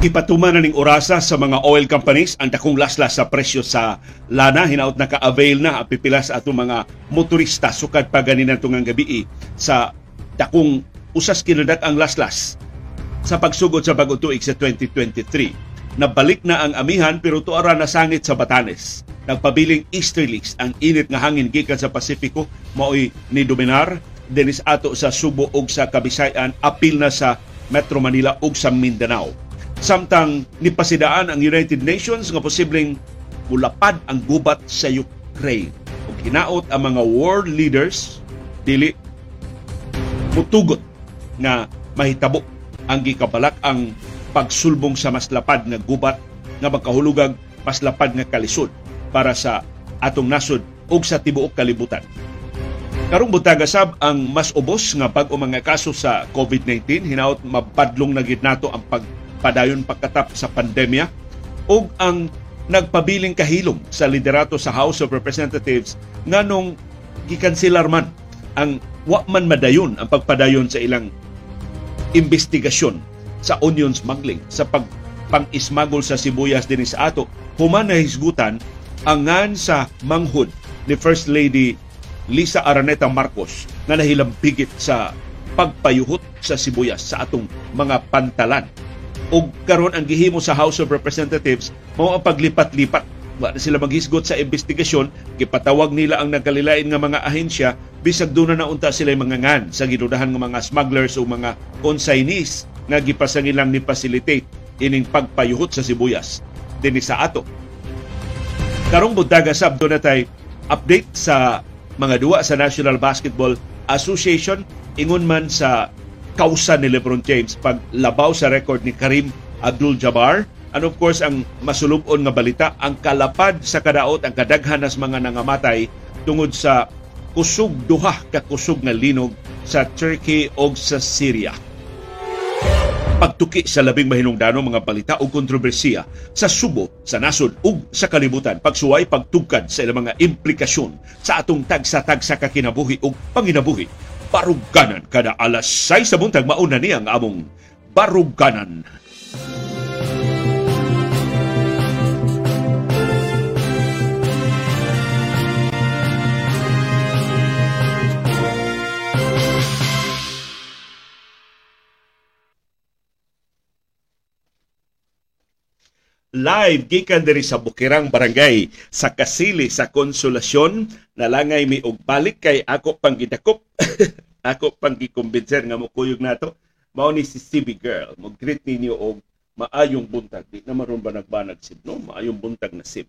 Gipatuman na ning orasa sa mga oil companies ang dakong laslas sa presyo sa lana. Hinaut naka-avail na ang pipila sa atong mga motorista. Sukad pa ganin tungang gabi sa dakong usas kinadak ang laslas sa pagsugod sa bagong tuig sa 2023. Nabalik na ang amihan pero tuara na sangit sa Batanes. Nagpabiling easterlies ang init nga hangin gikan sa Pasifiko mao'y ni Dominar dinis ato sa Subo ug sa Kabisayan. Apil na sa Metro Manila ug sa Mindanao Samtang nipasidaan ang United Nations nga posibleng mulapad ang gubat sa Ukraine. Ug hinaot ang mga world leaders dili mutugot nga mahitabo ang gikabalak ang pagsulbong sa mas lapad nga gubat nga magkahulugag mas lapad nga kalisod para sa atong nasod ug sa tibuok kalibutan. Karong butaga sab ang mas ubos nga bag-o mga kaso sa COVID-19 hinaot mapadlong na gid nato ang pag padayon pagkatap sa pandemya ug ang nagpabiling kahilom sa liderato sa House of Representatives nganong gikanselar man ang wa man madayon ang pagpadayon sa ilang investigasyon sa onion smuggling sa pag pang-ismagol sa sibuyas din sa ato. Human na hisgutan ang ngan sa manghud ni First Lady Lisa Araneta Marcos na nahilambigit sa pagpayuhot sa sibuyas sa atong mga pantalan ug karon ang gihimo sa House of Representatives mao ang paglipat-lipat. Wa na sila maghisgot sa investigasyon gipatawag nila ang nagkalilain nga mga ahensya bisag doon na naunta sila mga ngan sa gidudahan nga mga smugglers o mga consignees nga gipasangin lang ni facilitate ining pagpayuhot sa sibuyas. Dinhi sa ato. Karong buntaga sabdo na tay update sa mga duwa sa National Basketball Association ingon man sa kausa ni LeBron James. Paglabaw sa record ni Karim Abdul-Jabbar. And of course ang masulubon nga balita ang kalapad sa kadaot ang kadaghan nas mga nangamatay tungod sa kusog duha ka kusog nga linog sa Turkey o sa Syria. Pagtuki sa labing mahinungdanong mga balita o kontrobersiya sa subo, sa nasod ug sa kalibutan, pagsuway pagtugkad sa ilang mga implikasyon sa atong tagsa-tagsa kakinabuhi ug panginabuhi baruganan kada alas 6 sa buntag mauna ni ang among baruganan. Live gikan diri sa Bukirang Barangay sa Kasili sa Konsolasyon nalangay mi og balik kay ako pang gidakop. Ako pang gikumbinser nga mukuyog nato. Mao ni si CB girl. Mo greet ninyo og maayong buntag. Di na maron ba nagbanag sib no? Maayong buntag na sib.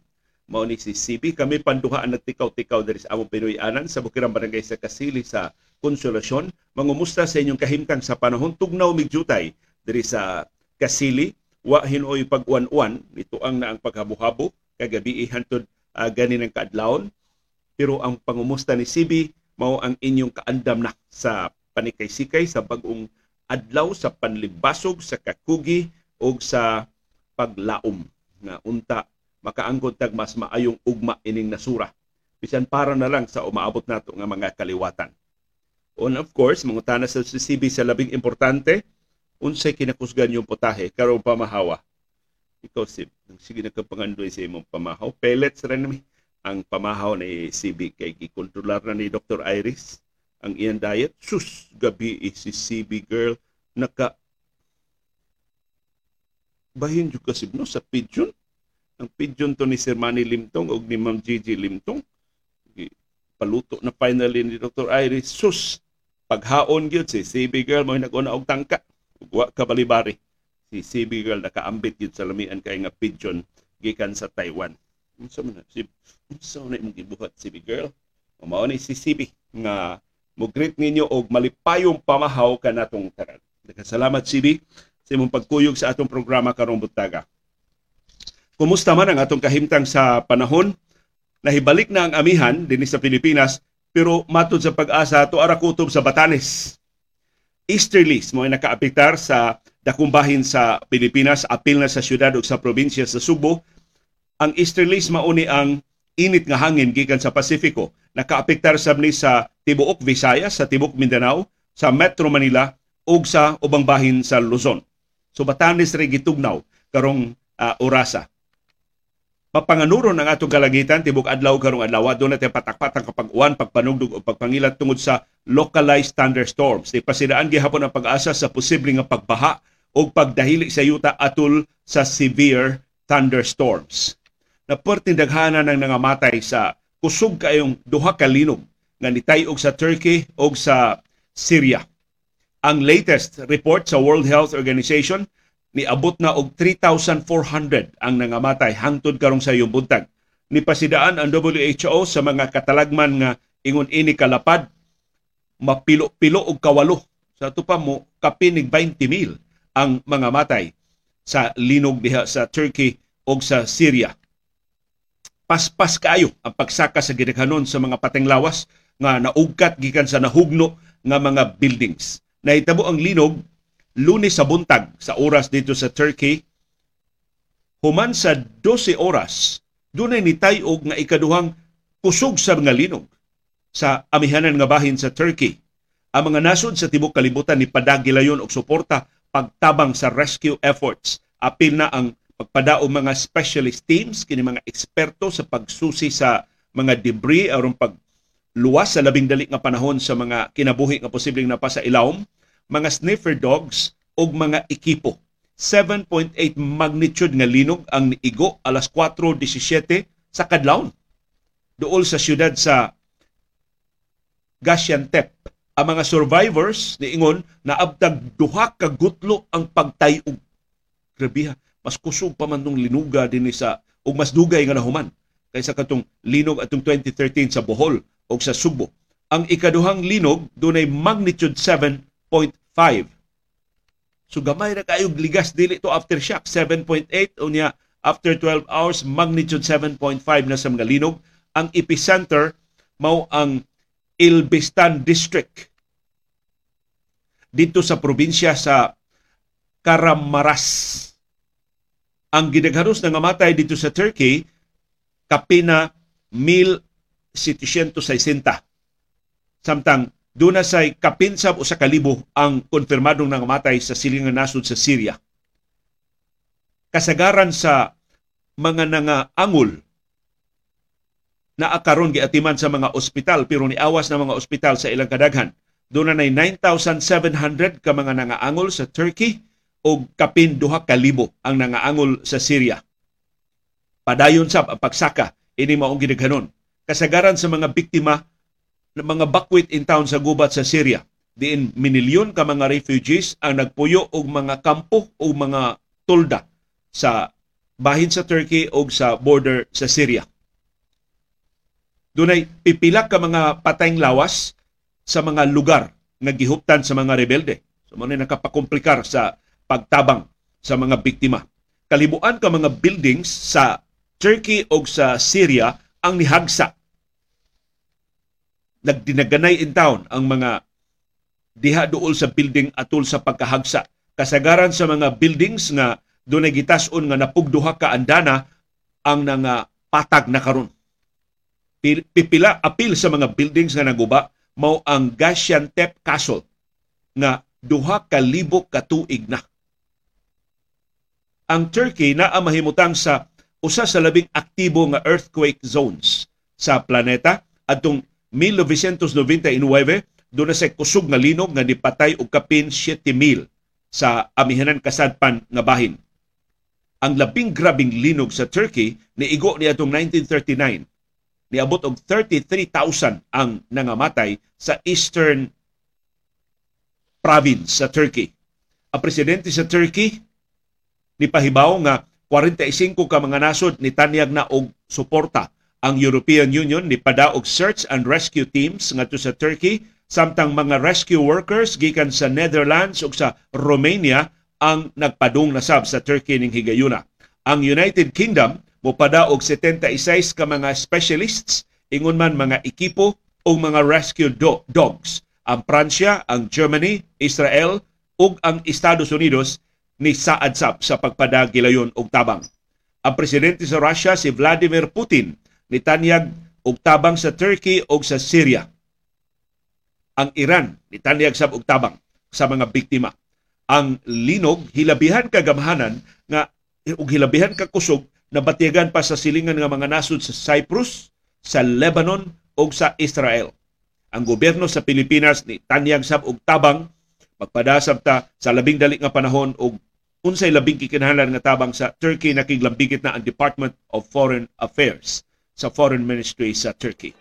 Mao ni si CB kami panduha ang nagtikaw-tikaw diri sa among Pinoy-anan sa Bukirang Barangay sa Kasili sa Konsolasyon mangumusta sa inyong kahimtang sa panahon? Tugnaw migjutay diri sa Kasili wa hinoy pag-uwan-uwan. Nito ang na ang paghabuhabo. Kagabi hantod uh, gani ng kaadlawon. Pero ang pangumusta ni CB mao ang inyong kaandam na sa panikay-sikay sa bagong adlaw sa panlibasog sa kakugi o sa paglaom. Nga unta makaangkon tag mas maayong ugma ining nasura. Bisan para na lang sa umaabot nato nga mga kaliwatan. On of course, mangutana sa CB sa labing importante, unsay kinakusgan yung potahe? Karong pamahawa ikaw si sige nagkapangandoy sa imong pamahaw. Pellets ra nami. Ang pamahaw ni CB kay gikontrolar na ni Dr. Iris ang iyang diet. Sus gabi si CB girl. Naka bahin jud kasi no? Sa pigeon. Ang pigeon to ni Sir Manny Limtong ug ni Ma'am Gigi Limtong. Paluto na finally ni Dr. Iris. Sus paghaon gyud si CB girl. Mo nag-una og tangka wa kabalibari. Si CB girl nakaambit gid sa lamian kay nga pigeon gikan sa Taiwan. Unsa man si unsa na imong gibuhat CB girl mao ni si CB nga mo greet ninyo og malipayong pamahaw kanatong tanan salamat CB sa imong pagkuyog sa atong programa karong butaga. Kumusta man ang atong kahimtang sa panahon? Nahibalik na ang amihan din sa Pilipinas pero matod sa pag-asa tuara kutob sa Batanes easterlies mo nakaapektar sa dakong bahin sa Pilipinas, apil na sa syudad ug sa probinsya sa Subo. Ang easterlies mauni ang init nga hangin gikan sa Pasifiko. Nakaapektar sa ni sa tibuok Visayas, sa tibuok Mindanao, sa Metro Manila ug sa ubang bahin sa Luzon. So Batanes ray gitugnaw karong uh, orasa. Mapanganuron ang atong kalangitan tibok adlaw karong adlaw do natin patak-patang kapag uwan, pagpanugdog o pagpangilat tungod sa localized thunderstorms. Di pasidaan gihapon ang pag-asa sa posibleng nga pagbaha o pagdahili sa yuta atul sa severe thunderstorms. Na daghanan ng nangamatay sa kusog kayong duha ka linog nga nitayog sa Turkey o sa Syria. Ang latest report sa World Health Organization niabot na og 3,400 ang nangamatay hangtod karong sa iyong buntag. Nipasidaan ang WHO sa mga katalagman nga ingon ini kalapad mapilo-pilo og kawalo sa tupa mo kapinig 20,000 ang mga matay sa linog diha sa Turkey o sa Syria. Paspas kayo ang pagsaka sa gidaghanon sa mga pateng lawas nga naugkat gikan sa nahugno nga mga buildings. Nahitabo ang linog lunes sa buntag sa oras dito sa Turkey, human sa 12 oras, dunay nitayog nga ikaduhang kusog sa mga linog sa amihanan nga bahin sa Turkey. Ang mga nasod sa tibok kalibutan ni padagilayon og suporta pagtabang sa rescue efforts. Apil na ang pagpadaog mga specialist teams kini mga eksperto sa pagsusi sa mga debris aron pag luwas sa labing dali nga panahon sa mga kinabuhi nga posibleng napasa ilawom mga sniffer dogs ug mga ekipo. 7.8 magnitude nga linog ang niigo alas 4.17 sa kadlawon. Duol sa siyudad sa Gaziantep. Ang mga survivors niingon na abdag duha ka gutlo ang pagtayog. Grabe mas kusog pa man linuga din sa ug mas dugay nga nahuman kaysa katong linog atong 2013 sa Bohol o sa Subo. Ang ikaduhang linog dunay magnitude 7 7.5. So gamay na kayo ligas dili to aftershock 7.8 unya after 12 hours magnitude 7.5 na sa mga linog. Ang epicenter mao ang Ilbistan District dito sa probinsya sa Karamaras. Ang gidaghanos nga matay dito sa Turkey kapina 1760. Samtang Duna say kapinsab o sa kalibo ang konfirmadong nangamatay sa silingan nasod sa Syria. Kasagaran sa mga nangaangol na akaron giatiman sa mga ospital pero niawas na mga ospital sa ilang kadaghan. Doon na 9,700 ka mga nangaangol sa Turkey o kapin duha ka libo ang nangaangol sa Syria. Padayon sab ang pagsaka ini maong gidaghanon. Kasagaran sa mga biktima ng mga bakwit in town sa gubat sa Syria. Diin minilyon ka mga refugees ang nagpuyo og mga kampo o mga tulda sa bahin sa Turkey o sa border sa Syria. Dunay pipila ka mga patayng lawas sa mga lugar nga gihuptan sa mga rebelde. So mo nakapakomplikar sa pagtabang sa mga biktima. Kalibuan ka mga buildings sa Turkey o sa Syria ang nihagsa nagdinaganay in town ang mga diha duol sa building atol sa pagkahagsa. Kasagaran sa mga buildings nga doon gitas-on nga napugduha ka andana ang nga patag na karon. Pipila apil sa mga buildings nga naguba mao ang Gaziantep Castle nga duha ka libo ka tuig na. Ang Turkey na mahimutang sa usa sa labing aktibo nga earthquake zones sa planeta adtong 1999 doon na sa kusog nga linog nga nipatay og kapin 7,000 sa amihanan kasadpan nga bahin. Ang labing grabing linog sa Turkey niigo ni atong 1939 niabot og 33,000 ang nangamatay sa eastern province sa Turkey. Ang presidente sa Turkey ni pahibaw nga 45 ka mga nasod ni tanyag na og suporta ang European Union ni padaog search and rescue teams ngadto sa Turkey samtang mga rescue workers gikan sa Netherlands ug sa Romania ang nagpadung nasab sa Turkey ning higayuna. Ang United Kingdom mopada og 76 ka mga specialists ingon man mga ekipo o mga rescue do- dogs. Ang Pransya, ang Germany, Israel ug ang Estados Unidos ni saad sa pagpadagilayon og tabang. Ang presidente sa Russia si Vladimir Putin nitanyag og tabang sa Turkey o sa Syria. Ang Iran nitanyag sab og tabang sa mga biktima. Ang linog hilabihan kagamhanan nga ug hilabihan ka kusog nabatigan pa sa silingan nga mga nasod sa Cyprus, sa Lebanon ug sa Israel. Ang gobyerno sa Pilipinas ni tanyag sab og tabang magpadasab ta sa labing dali nga panahon og unsay labing kikinahanglan nga tabang sa Turkey nakiglambigit na ang Department of Foreign Affairs sa Foreign Ministry sa Turkey.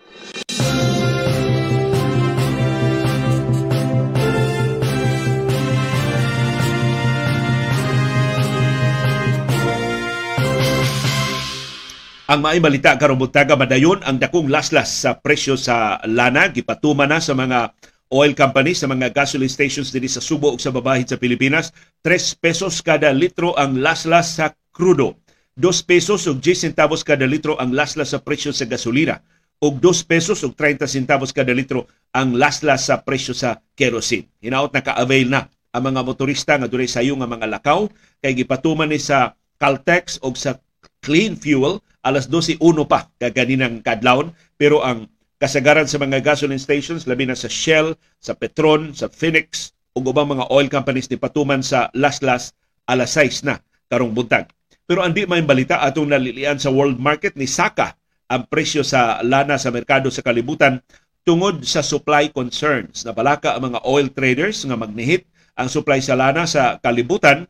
Ang maay balita karon buntaga madayon ang dakong laslas sa presyo sa lana. Gipatuman na sa mga oil companies sa mga gasoline stations dinhi sa Subo ug sa babahid sa Pilipinas. 3 pesos kada litro ang laslas sa krudo 2 pesos ug 10 centavos kada litro ang laslas sa presyo sa gasolina ug 2 pesos ug 30 centavos kada litro ang laslas sa presyo sa kerosene. Hinaot na ka-avail na ang mga motorista nga dunay sayo nga mga lakaw kay gipatuman ni sa Caltex ug sa Clean Fuel alas 12.1 pa kaganinang kadlawon pero ang kasagaran sa mga gasoline stations labi na sa Shell, sa Petron, sa Phoenix ug ubang mga oil companies ni patuman sa laslas alas 6 na karong buntag. Pero andi may balita atong nalilian sa world market ni Saka ang presyo sa lana sa merkado sa kalibutan tungod sa supply concerns. Nabalaka ang mga oil traders nga magnihit ang supply sa lana sa kalibutan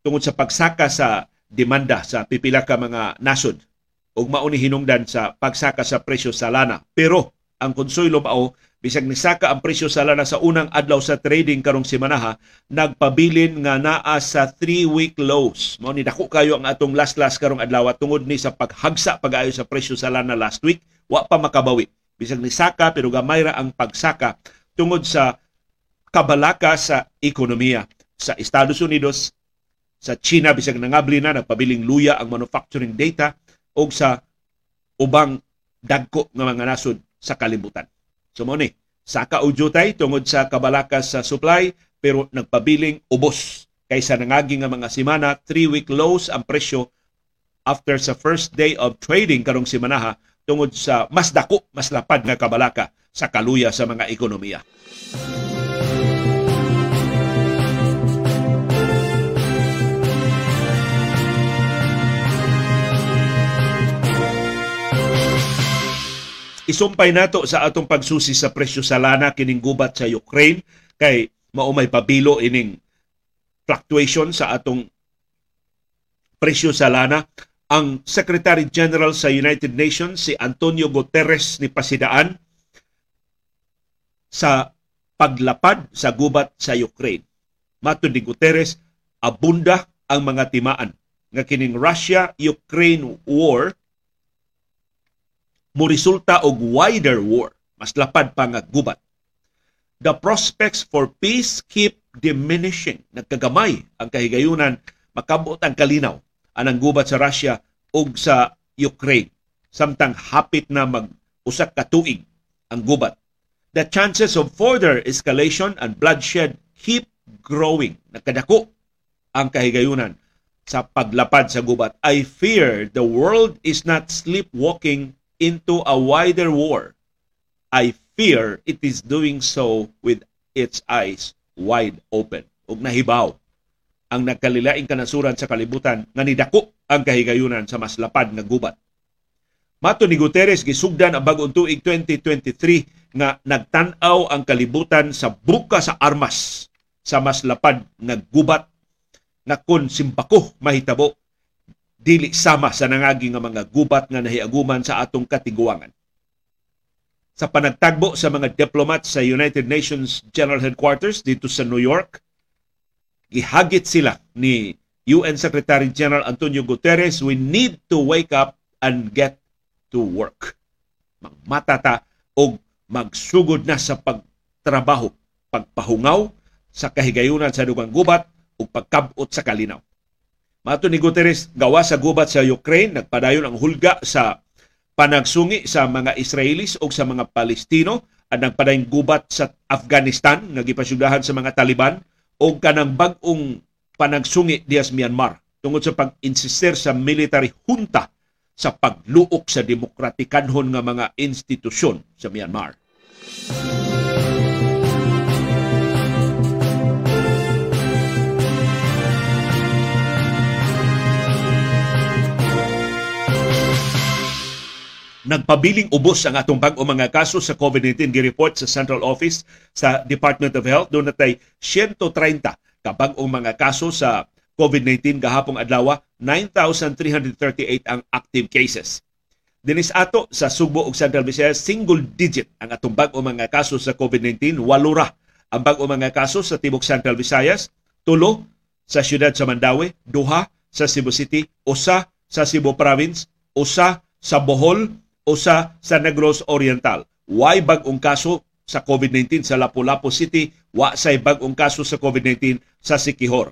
tungod sa pagsaka sa demanda sa pipila ka mga nasod ug mao ni hinungdan sa pagsaka sa presyo sa lana. Pero ang konsuelo mao bisag nisaka ang presyo sa lana sa unang adlaw sa trading karong semanaha nagpabilin nga naa sa 3-week lows. Mao ni dako kayo ang atong last last karong adlaw tungod ni sa paghagsa pag-ayo sa presyo sa lana last week wa pa makabawi. Bisag nisaka pero gamay ra ang pagsaka tungod sa kabalaka sa ekonomiya sa Estados Unidos sa China bisag nangabli na nagpabiling luya ang manufacturing data o sa ubang dagko nga mga nasod sa kalibutan. So mo ni, saka og jutay tungod sa kabalakas sa supply pero nagpabiling ubos kaysa nangagi nga mga semana 3-week lows ang presyo after sa first day of trading karong semanaha tungod sa mas dako, mas lapad nga kabalaka sa kaluya sa mga ekonomiya. Isumpay nato sa atong pagsusi sa presyo sa lana kining gubat sa Ukraine kay maumay pabilo ining fluctuation sa atong presyo sa lana. Ang Secretary General sa United Nations si Antonio Guterres ni pasidaan sa paglapad sa gubat sa Ukraine. Matod ni Guterres, abunda ang mga timaan nga kining Russia-Ukraine war mo resulta og wider war, mas lapad pa nga gubat. The prospects for peace keep diminishing. Nagkagamay ang kahigayunan, makabot ang kalinaw anang gubat sa Russia ug sa Ukraine. Samtang hapit na mag-usak ka tuig ang gubat. The chances of further escalation and bloodshed keep growing. Nakadako ang kahigayunan sa paglapad sa gubat. I fear the world is not sleepwalking into a wider war, I fear it is doing so with its eyes wide open. Ug nahibaw ang nagkalilaing kanasuran sa kalibutan nga nidako ang kahigayunan sa mas lapad nga gubat. Mato ni Guterres gisugdan ang bagong tuig 2023 nga nagtan-aw ang kalibutan sa buka sa armas sa mas lapad nga gubat na kun simpako mahitabo dili sama sa nangagi nga mga gubat nga nahiaguman sa atong katiguangan. Sa panagtagbo sa mga diplomat sa United Nations General Headquarters dito sa New York, gihagit sila ni UN Secretary General Antonio Guterres, we need to wake up and get to work. Magmatata o magsugod na sa pagtrabaho, pagpahungaw sa kahigayunan sa dugang gubat o pagkabot sa kalinaw. Mato ni Guterres, gawa sa gubat sa Ukraine, nagpadayon ang hulga sa panagsungi sa mga Israelis o sa mga Palestino at nagpadayong gubat sa Afghanistan, nagipasudahan sa mga Taliban o kanang bagong panagsungi diya sa Myanmar tungod sa pag-insister sa military junta sa pagluok sa demokratikanhon nga mga institusyon sa Myanmar. Nagpabiling ubos ang atong bag-o mga kaso sa COVID-19 gi-report sa Central Office sa Department of Health. Doon natay 130 ka bag-o mga kaso sa COVID-19 gahapong adlaw, 9,338 ang active cases. Dinis ato sa Subo ug Central Visayas, single digit ang atong bag-o mga kaso sa COVID-19, walura ang bag-o mga kaso sa Tibok Central Visayas, tulo sa siyudad sa Mandawi, duha sa Cebu City, usa sa Cebu Province, usa sa Bohol, usa sa Negros Oriental. Why bag-ong kaso sa COVID-19 sa Lapu-Lapu City, wa say bag-ong kaso sa COVID-19 sa Sikihor.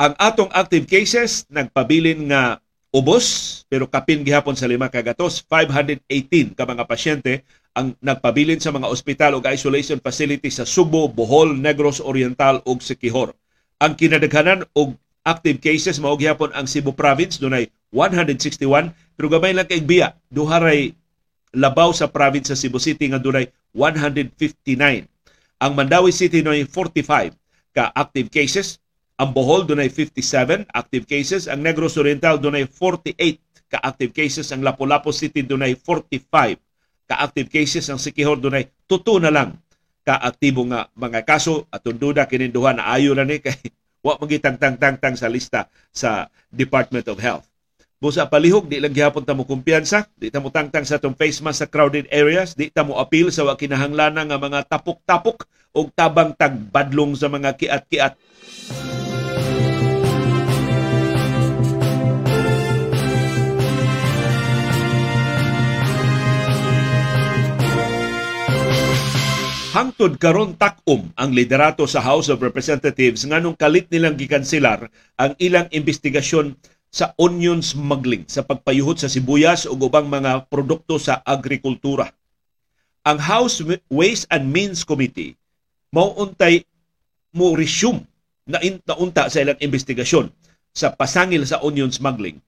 Ang atong active cases nagpabilin nga ubos pero kapin gihapon sa lima kagatos 518 ka mga pasyente ang nagpabilin sa mga ospital ug isolation facility sa Subo, Bohol, Negros Oriental ug Siquijor. Ang kinadaghanan og active cases mao gihapon ang Cebu province dunay 161 pero gamay lang kay biya duha ray labaw sa province sa Cebu City nga dunay 159. Ang Mandawi City dunay 45 ka active cases. Ang Bohol dunay 57 active cases, ang Negros Oriental dunay 48 ka active cases, ang Lapu-Lapu City dunay 45 ka active cases, ang Sikihor dunay tuto na lang ka aktibo nga mga kaso. At duda kinin duha na ayo na ni kay wa magitang tang tang tang sa lista sa Department of Health. Busa palihog di lang gihapon ta mo kumpiyansa, di ta mo tangtang sa tong face mask sa crowded areas, di ta mo appeal sa wa kinahanglan nga mga tapok-tapok o tabang tagbadlong sa mga kiat-kiat. Hangtod karon takom ang liderato sa House of Representatives nganong kalit nilang gikanselar ang ilang investigasyon sa onion smuggling sa pagpayuhot sa sibuyas o ubang mga produkto sa agrikultura. Ang House Ways and Means Committee mauuntay mo resume na naunta sa ilang investigasyon sa pasangil sa onion smuggling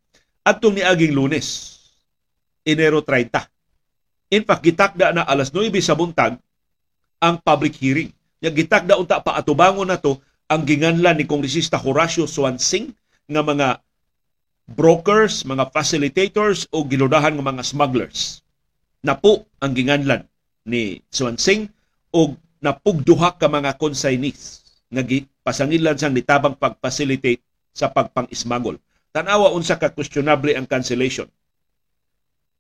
atong niaging lunes, Enero 30. In fact, gitakda na alas 9 sa buntag ang public hearing. Nga gitakda unta pa atubangon na to ang ginganlan ni Kongresista Horacio Swansing nga mga brokers, mga facilitators o giludahan ng mga smugglers. Napo ang ginganlan ni Swansing o napugduha ka mga consignees nga pasangilan sang nitabang pag-facilitate sa pagpang-ismagol. Tanawa unsa ka questionable ang cancellation.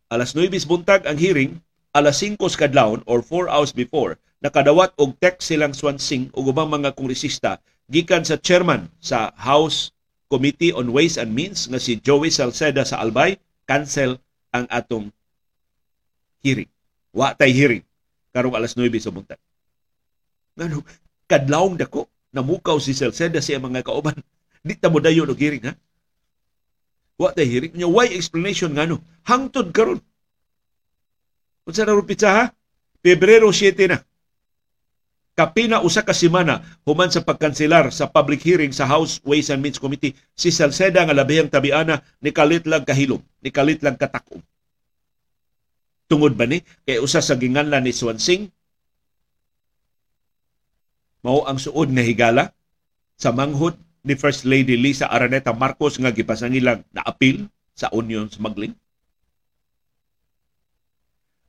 Alas 9 buntag ang hearing, alas 5 kadlawon or 4 hours before nakadawat og text silang Swansing ug ubang mga kongresista gikan sa chairman sa House Committee on Ways and Means nga si Joey Salceda sa Albay cancel ang atong hearing. Wa tay hearing karong alas 9 sa buntag. Ngano kadlawong dako namukaw si Salceda sa mga kauban. Di ta mo dayon og hearing ha. Wa tay hearing nya why explanation ngano hangtod karon. Unsa na rupitsa ha? Pebrero 7 na kapina usa ka semana human sa pagkanselar sa public hearing sa House Ways and Means Committee si Salceda nga labihang tabiana ni kalit lang kahilom ni kalit lang katakom. Tungod ba ni? Kay usa sa ginganlan ni Swansing mao ang suod nga higala sa manghod ni First Lady Lisa Araneta Marcos nga gipasangilang na apil sa onion smuggling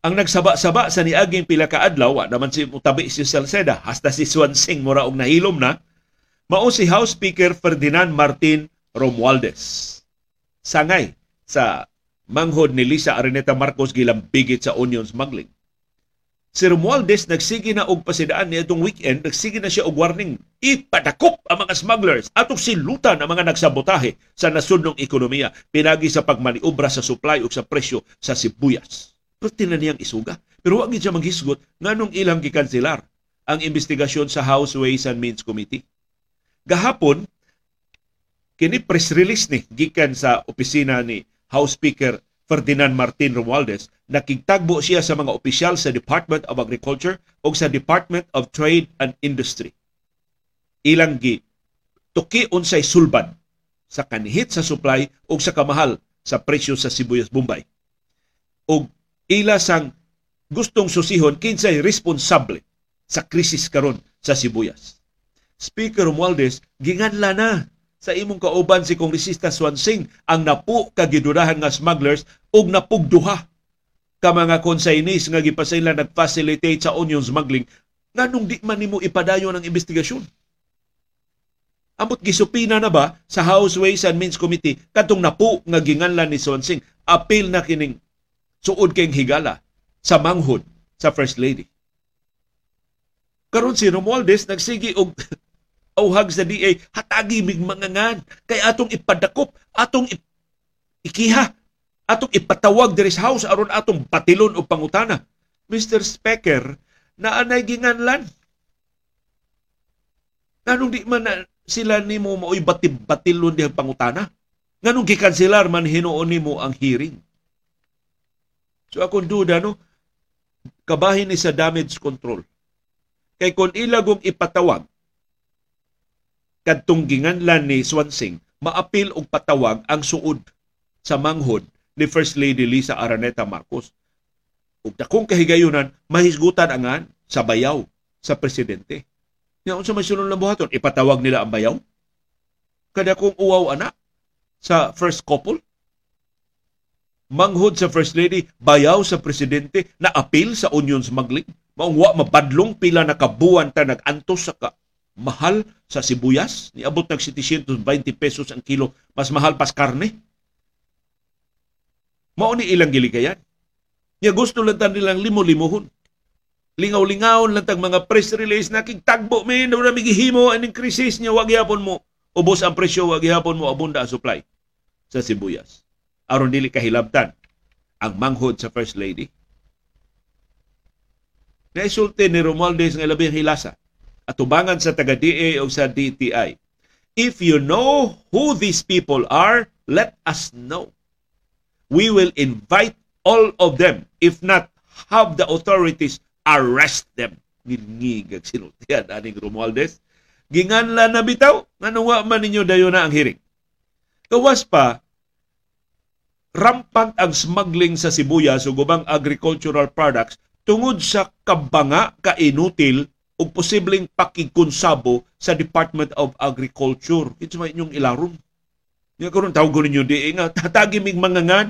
ang nagsaba-saba sa niaging pila ka adlaw naman si mutabi si Salceda. Hasta si Swansing mura og nahilom na. Mao si House Speaker Ferdinand Martin Romualdez. Sangay sa manghod ni Lisa Areneta Marcos gilambigit sa onion smuggling. Si Romualdez nagsige na og pasidaan niya itong weekend, nagsige na siya og warning, ipadakop ang mga smugglers. Atong silutan ang mga nagsabotahe sa nasudnong ekonomiya pinagi sa pagmaniobra sa supply ug sa presyo sa sibuyas pwede na niyang isuga. Pero wag siya maghisgot nganong ilang gikanselar ang investigasyon sa House Ways and Means Committee. Gahapon, kini press release ni gikan sa opisina ni House Speaker Ferdinand Martin Romualdez nakigtagbo siya sa mga opisyal sa Department of Agriculture o sa Department of Trade and Industry. Ilang gi tuki unsay sulban sa kanihit sa supply o sa kamahal sa presyo sa sibuyas Bombay. O ila sang gustong susihon kinsay responsable sa krisis karon sa sibuyas. Speaker Romualdez, ginganla na sa imong kauban si Kongresista Swansing ang napu kagidurahan nga smugglers ug napugduha ka mga consignees nga gipasayla nag-facilitate sa onion smuggling nganong di man nimo ipadayon ang investigasyon. Amot gisupina na ba sa House Ways and Means Committee katong napu nga ginganlan ni Sonsing apil na kining suod kayong higala sa manghod sa First Lady. Karon si Romualdez nagsigi og auhag sa DA hatagi mig mangangan kay atong ipadakop atong ikiha atong ipatawag diri sa house aron atong batilon og pangutana Mr. Specker na anay ginganlan nganong di man na sila nimo maoy batib-batilon dihang pangutana nganong gikanselar man hinuon nimo ang hearing so akong duda no kabahin ni sa damage control kay kung ilagong ipatawag kadtong ginganlan ni Swansing maapil og patawag ang suod sa manghod ni First Lady Lisa Araneta Marcos. Ug dakong kahigayunan mahisgutan angan sa bayaw sa presidente. Nga unsa may sunod na buhaton ipatawag nila ang bayaw? Kada kong uwaw ana sa first couple manghod sa First Lady, bayaw sa presidente na apil sa onion smuggling. Maungwa mapadlong pila na kabuan ta nag-antos sa ka mahal sa sibuyas, niabot nag 720 pesos ang kilo, mas mahal pas karne. Mao ni ilang giligayan. Nya gusto lang tan nilang limo-limuhon. Lingaw-lingaw lang tag mga press release na kigtagbo min na migihimo aning krisis nya wag yapon mo ubos ang presyo wag yapon mo abunda ang supply sa sibuyas. Aron dili kahilabtan ang manghod sa First Lady. Naisulti ni Romualdez nga labing hilasa atubangan sa taga-DA o sa DTI. If you know who these people are, let us know. We will invite all of them. If not, have the authorities arrest them. Ngingig sinultihan aning Romualdez. Ginganla na bitaw, nga man ninyo dayo na ang hearing. Kawas pa, rampant ang smuggling sa sibuyas o gubang agricultural products tungod sa kabanga kainutil o posibleng pakikonsabo sa Department of Agriculture. Ito may inyong ilarom. Nga karon tawag ko ninyo di nga tatagi mig mangangan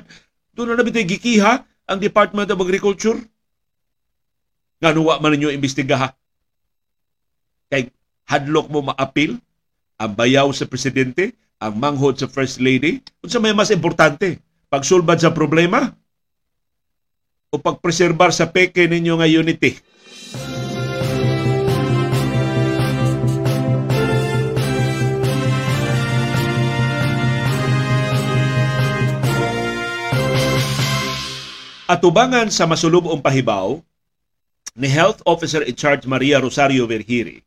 doon na bitay gikiha ang Department of Agriculture. Nga nuwa man ninyo imbestigaha. Kay hadlok mo maapil ang bayaw sa presidente, ang manghod sa first lady. Unsa may mas importante? Pagsulbad sa problema o pagpreserbar sa peke ninyo nga unity? Atubangan sa masulubong pahibaw ni Health Officer in Charge Maria Rosario Vergiri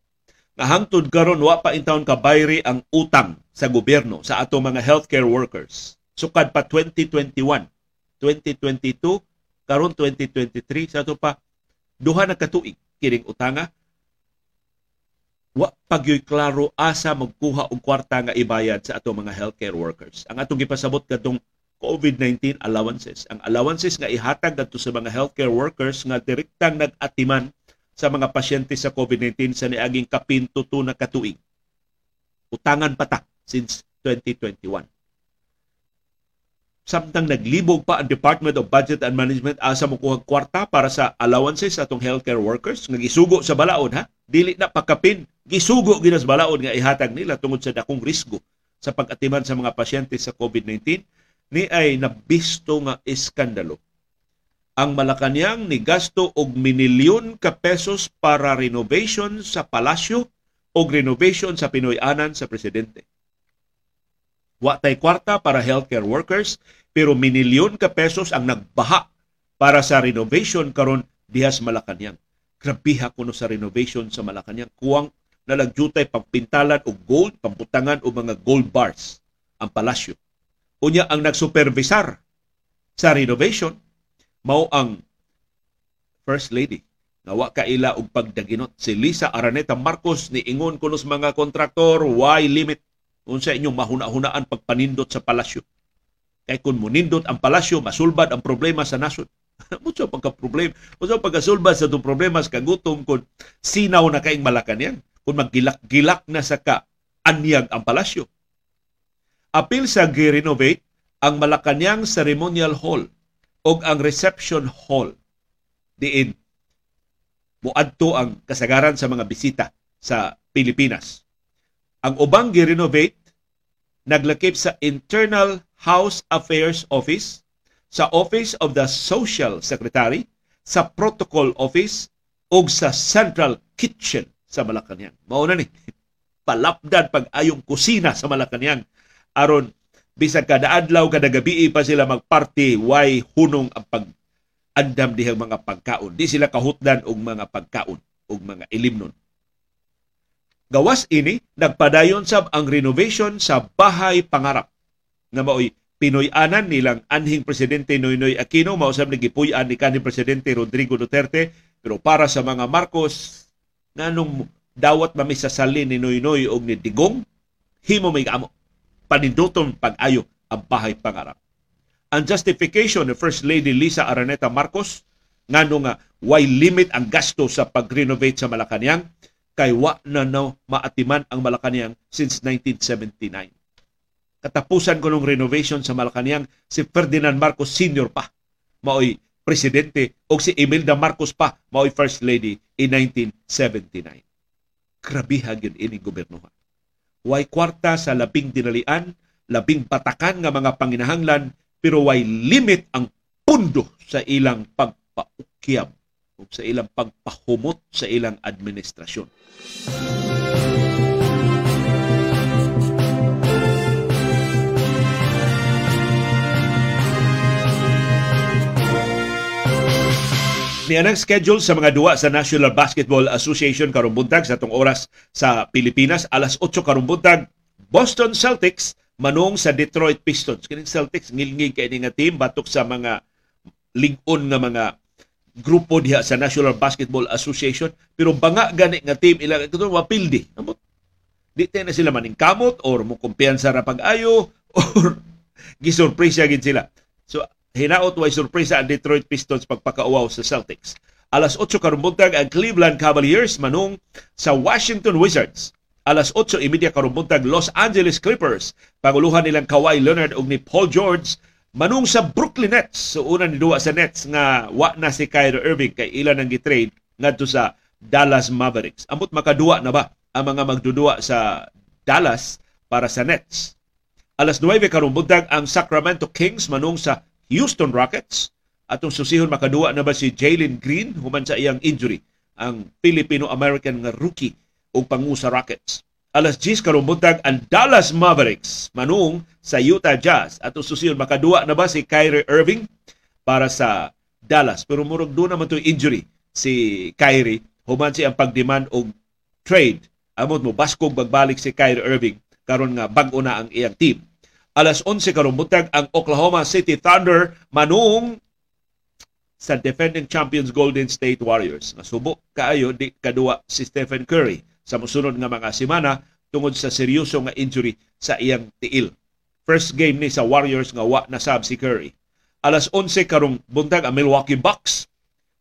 nga hangtod karon wa pa intawon ka bayri ang utang sa gobyerno sa ato mga healthcare workers. Sukad pa 2021, 2022, karon 2023 sa ato pa duha na katuig kining utanga wa pagyoy klaro asa magkuha og kwarta nga ibayad sa ato mga healthcare workers. Ang atong gipasabot kadtong COVID-19 allowances. Ang allowances nga ihatag kadto sa mga healthcare workers nga direktang nag-atiman sa mga pasyente sa COVID-19 sa niaging kapintuto na katuig. Utangan patak since 2021. Samtang naglibog pa ang Department of Budget and Management asa mo kuha kwarta para sa allowances sa atong healthcare workers nga gisugo sa balaod ha dili na pakapin gisugo ginas balaod nga ihatag nila tungod sa dakong risgo sa pag-atiman sa mga pasyente sa COVID-19 ni ay nabisto nga iskandalo. Ang Malacanang ni gasto og minilyon ka pesos para renovation sa palasyo o renovation sa Pinoy-anan sa presidente. Wa tay kwarta para healthcare workers pero minilyon ka pesos ang nagbaha para sa renovation karon dihas Malacanang. Grabiha kuno sa renovation sa Malacanang. Kuwang nalagjutay pagpintalan og gold, pamputangan o mga gold bars ang palasyo. Unya ang nagsupervisar sa renovation mao ang First Lady. Nga wa kaila og pagdaginot. Si Lisa Araneta Marcos ni ingon kunos mga kontraktor why limit? Unsa inyong mahuna-hunaan pagpanindot sa palasyo kay kun munindot ang palasyo masulbad ang problema sa nasod Mucho pagka problem. Mucho pagkasulbad sa itong problema sa kagutom kung sinaw na kaing Malacanang. Kung maggilak-gilak na sa ka anyag ang palasyo apil sa gi-renovate ang Malacanang Ceremonial Hall og ang reception hall diin muadto ang kasagaran sa mga bisita sa Pilipinas. Ang ubang gi-renovate naglakip sa Internal House Affairs Office, sa Office of the Social Secretary, sa Protocol Office ug sa Central Kitchen sa Malacañang. Mao na ni palapdan pag ayong kusina sa Malacañang aron bisag kada adlaw kada gabi pa sila magparty why hunong ang pag andam dihang mga pagkaon. Di sila kahutdan og mga pagkaon og mga ilimnon. Gawas ini, nagpadayon sab ang renovation sa Bahay Pangarap nga mao'y Pinoy-anan nilang anhing Presidente Noynoy Aquino, mausab ni gipuy-an ni kanhi Presidente Rodrigo Duterte, pero para sa mga Marcos, nganong dawat mamisasali ni Noynoy og ni Digong, himo may amo. Paninduton pag-ayo ang Bahay Pangarap. Ang justification ni First Lady Lisa Araneta Marcos ngano nga why limit ang gasto sa pag-renovate sa Malacañang kay wa na no maatiman ang Malacañang since 1979. Katapusan ko ng renovation sa Malacañang si Ferdinand Marcos Sr. pa maoy presidente o si Imelda Marcos pa maoy first lady in 1979. Grabiha gyud ini gobyerno. Way kwarta sa labing dinalian, labing batakan nga mga panginahanglan pero way limit ang pundo sa ilang pagpaukyab o sa ilang pagpahumot sa ilang administrasyon. Niyan ang schedule sa mga duwa sa National Basketball Association karong buntag sa tong oras sa Pilipinas alas 8 karong buntag Boston Celtics manong sa Detroit Pistons. Kining Celtics ngilngig kay nga team batok sa mga lingon nga mga grupo diha sa National Basketball Association pero banga gani nga team ila ito mapildi. Amot di na sila maning kamot or mo kumpiyansa pag-ayo or gisurpresa gid sila. So hinaot way surpresa ang Detroit Pistons pagpakauaw sa Celtics. Alas 8 karong buntag ang Cleveland Cavaliers manung sa Washington Wizards. Alas 8.30 karong buntag Los Angeles Clippers. Panguluhan nilang Kawhi Leonard ug ni Paul George manung sa Brooklyn Nets. So una ni duwa sa Nets nga wa na si Kyrie Irving kay ilan ang gitrade ngadto sa Dallas Mavericks. Amot makaduwa na ba ang mga magdudua sa Dallas para sa Nets? Alas 9 karong buntag ang Sacramento Kings manung sa Houston Rockets. Atong susihon makaduwa na ba si Jalen Green? Human sa iyang injury ang Filipino-American nga rookie ug pangu sa Rockets. Alas 10 karong buntag ang Dallas Mavericks manung sa Utah Jazz. At ususiyon makadua na ba si Kyrie Irving para sa Dallas? Pero murag do naman to injury si Kyrie. Human si ang pagdemand og trade. Amot mo baskog bagbalik si Kyrie Irving karon nga bag-o na ang iyang team. Alas 11 karong buntag ang Oklahoma City Thunder manung sa defending champions Golden State Warriors. Nasubo kaayo di kadua si Stephen Curry sa musunod nga mga semana tungod sa seryoso nga injury sa iyang tiil. First game ni sa Warriors nga wa na sab si Curry. Alas 11 karong buntag ang Milwaukee Bucks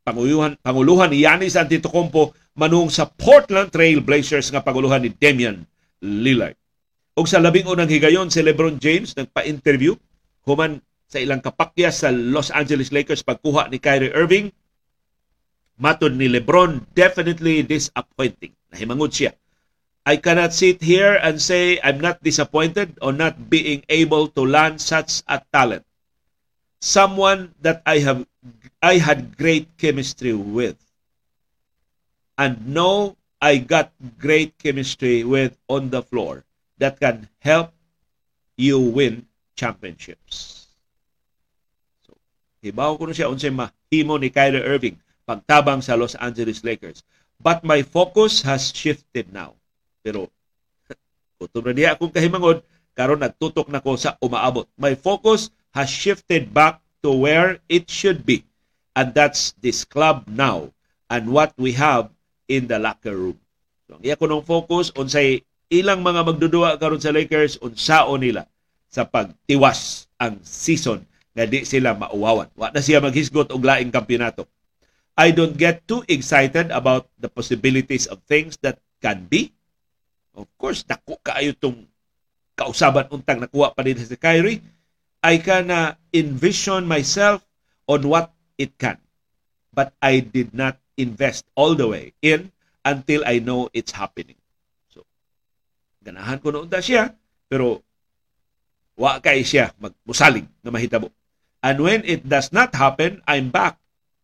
panguluhan panguluhan ni Giannis Antetokounmpo manung sa Portland Trail Blazers nga panguluhan ni Damian Lillard. Og sa labing unang higayon si LeBron James nagpa-interview human sa ilang kapakya sa Los Angeles Lakers pagkuha ni Kyrie Irving Matod ni Lebron, definitely disappointing. Nahimangod siya. I cannot sit here and say I'm not disappointed on not being able to land such a talent. Someone that I have I had great chemistry with. And know I got great chemistry with on the floor that can help you win championships. So, hibaw ko na siya unsay mahimo ni Kyrie Irving pagtabang sa Los Angeles Lakers. But my focus has shifted now. Pero kutob na diya akong kahimangod karon nagtutok na ko sa umaabot. My focus has shifted back to where it should be. And that's this club now and what we have in the locker room. So, ang iya ko nung focus unsay ilang mga magdudua karon sa Lakers unsaon nila sa pagtiwas ang season nga di sila mauwawan. Wa na siya maghisgot og laing kampeonato. I don't get too excited about the possibilities of things that can be. Of course, dako kaayo tong kausaban untang nakuha pa din si Kyrie. I can uh, envision myself on what it can. But I did not invest all the way in until I know it's happening. Ganahan ko noon siya, pero wa kay siya magmusalig na mahitabo. And when it does not happen, I'm back,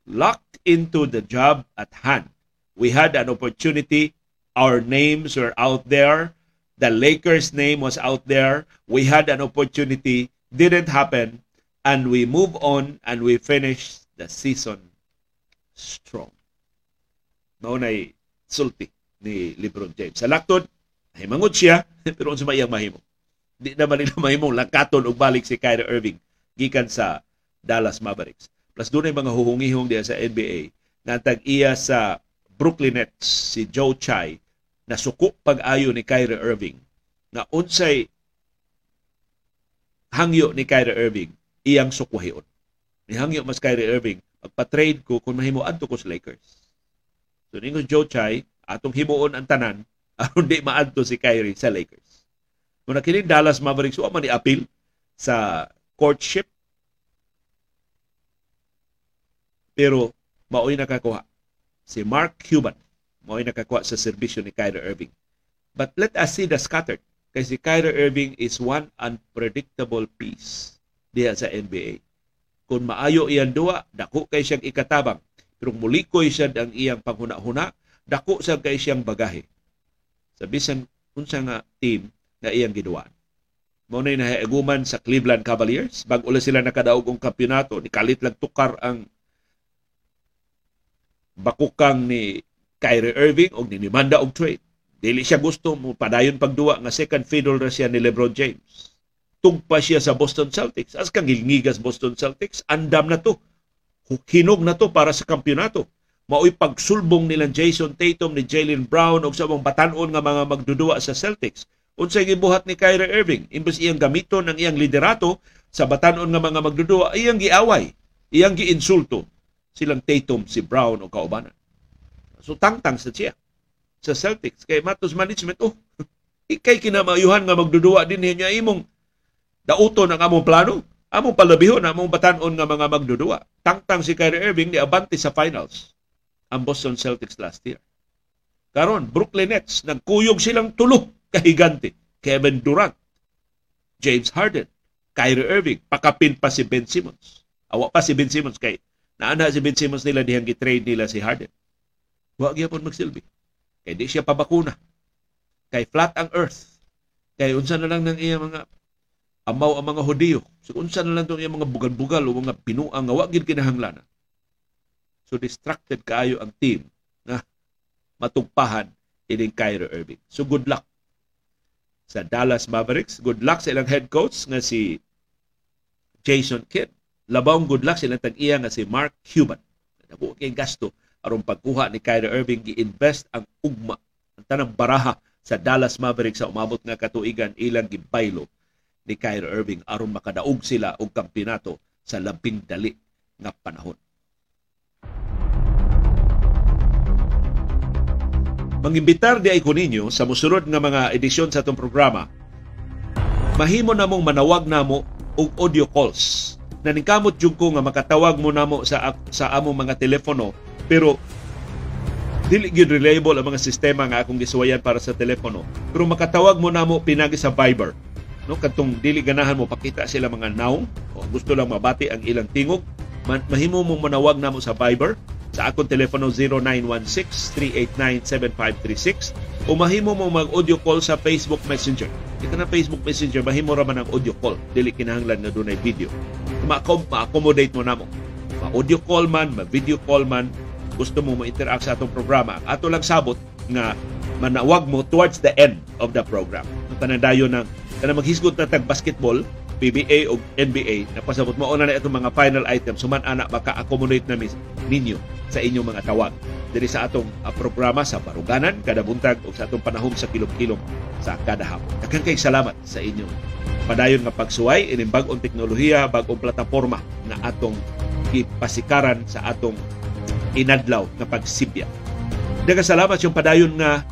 locked into the job at hand. We had an opportunity. Our names were out there. The Lakers' name was out there. We had an opportunity. Didn't happen. And we move on and we finish the season strong. Maunay sulti ni LeBron James. Sa laktod, himangod siya, pero unsa may mahimo. Di naman nila mahimong langkaton og balik si Kyrie Irving gikan sa Dallas Mavericks. Plus doon ay mga huhungihong diya sa NBA na tag-iya sa Brooklyn Nets si Joe Chai na suko pag-ayo ni Kyrie Irving na unsay hangyo ni Kyrie Irving iyang sukuhion. Ni hangyo mas Kyrie Irving magpa-trade ko kung mahimo adto ko sa Lakers. So ningon Joe Chai atong himuon ang tanan aron di maadto si Kyrie sa Lakers. Kung nakini Dallas Mavericks wa man ni appeal sa courtship pero mao'y nakakuha. Si Mark Cuban, mao'y nakakuha sa serbisyo ni Kyrie Irving. But let us see the scattered. Kasi si Kyrie Irving is one unpredictable piece diya sa NBA. Kung maayo iyan duwa, dako kay siyang ikatabang. Pero mulikoy siya ang iyang panghuna-huna, dako sa kay siyang bagahe. Sa bisan unsa nga team na iyang giduaan. Mao na nahiaguman sa Cleveland Cavaliers bag ula sila nakadaog og kampeonato ni kalit lang tukar ang bakukang ni Kyrie Irving og ninimanda og trade. Dili siya gusto mo padayon pagduwa nga second fiddle ra siya ni LeBron James. Tugpa siya sa Boston Celtics. As kang gilngigas Boston Celtics, andam na to. Hinog na to para sa kampeonato. Mao'y pagsulbong nilang Jason Tatum ni Jalen Brown og sa batanon nga mga magdudua sa Celtics. Unsay gibuhat ni Kyrie Irving, imbes iyang gamiton ang iyang liderato sa batanon nga mga magdudua, iyang giaway, iyang giinsulto silang Tatum, si Brown o kaubanan. So tangtang sa siya sa Celtics. Kay Matos Management, oh, ikay kinamayuhan nga magdudua din niya imong dauton ang among plano. Among palabihon, among batanon nga mga magdudua. Tangtang si Kyrie Irving ni abante sa finals ang Boston Celtics last year. Karon, Brooklyn Nets, nagkuyog silang tulo kahigante. Kevin Durant, James Harden, Kyrie Irving, pakapin pa si Ben Simmons. Awa pa si Ben Simmons kay Naana si Ben Simmons nila dihang gitrade nila si Harden. Wa gyapon magsilbi. Kay di siya pabakuna. Kay flat ang earth. Kay unsa na lang ng iya mga amaw ang mga Hudiyo. So unsa na lang tong iya mga bugal-bugal o mga pinuang nga wa gid kinahanglan. So distracted kaayo ang team na matugpahan ining Kyrie Irving. So good luck sa Dallas Mavericks. Good luck sa ilang head coach nga si Jason Kidd labawng good luck silang tag-iya nga si Mark Cuban. Nabuo kay gasto aron pagkuha ni Kyrie Irving gi-invest ang ugma ang tanang baraha sa Dallas Mavericks sa umabot nga katuigan ilang gibaylo ni Kyrie Irving aron makadaog sila og kampeonato sa labing dali nga panahon. Mangimbitar di ay ko ninyo sa musulod nga mga edisyon sa itong programa, mahimo namong manawag namo og audio calls. Naningkamot jud ko nga makatawag mo namo sa sa among mga telepono pero dili gyud reliable ang mga sistema nga akong gisuwayan para sa telepono. Pero makatawag mo namo pinagi sa Viber. No kadtong dili ganahan mo pakita sila mga naong. O gusto lang mabati ang ilang tingog. Mahimo mo manawag namo sa Viber sa akong telepono 0916-389-7536 o mahimo mo mag-audio call sa Facebook Messenger. Ito na Facebook Messenger, mahimo raman ang audio call. Dili kinahanglan na doon ay video. Ma-accommodate mo na mo. Ma-audio call man, ma-video call man, gusto mo ma-interact sa atong programa. Ato lang sabot nga manawag mo towards the end of the program. Ang tanadayo ng kanang maghisgot na tag basketball, PBA o NBA, napasabot mo na na itong mga final items, suman ana maka-accommodate na ninyo sa inyong mga tawag diri sa atong uh, programa sa Baruganan kada buntag o sa atong panahom sa kilom-kilom sa kada hapon. Daghang kay salamat sa inyong padayon nga pagsuway ining bag-ong teknolohiya, bag-ong plataporma na atong ipasikaran sa atong inadlaw nga pagsibya. Daghang salamat yung padayon nga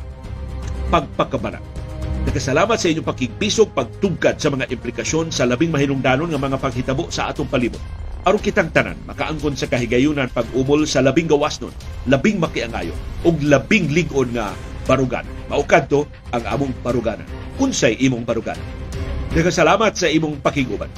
pagpakabana. Nagkasalamat sa inyong pakigpisog, pagtugkad sa mga implikasyon sa labing mahinungdanon nga mga paghitabo sa atong palibot aron kitang tanan makaangkon sa kahigayunan pag-umol sa labing gawas nun, labing makiangayo ug labing ligon nga barugan. Maukad to ang among baruganan. Unsay imong baruganan. Nagasalamat sa imong pakiguban.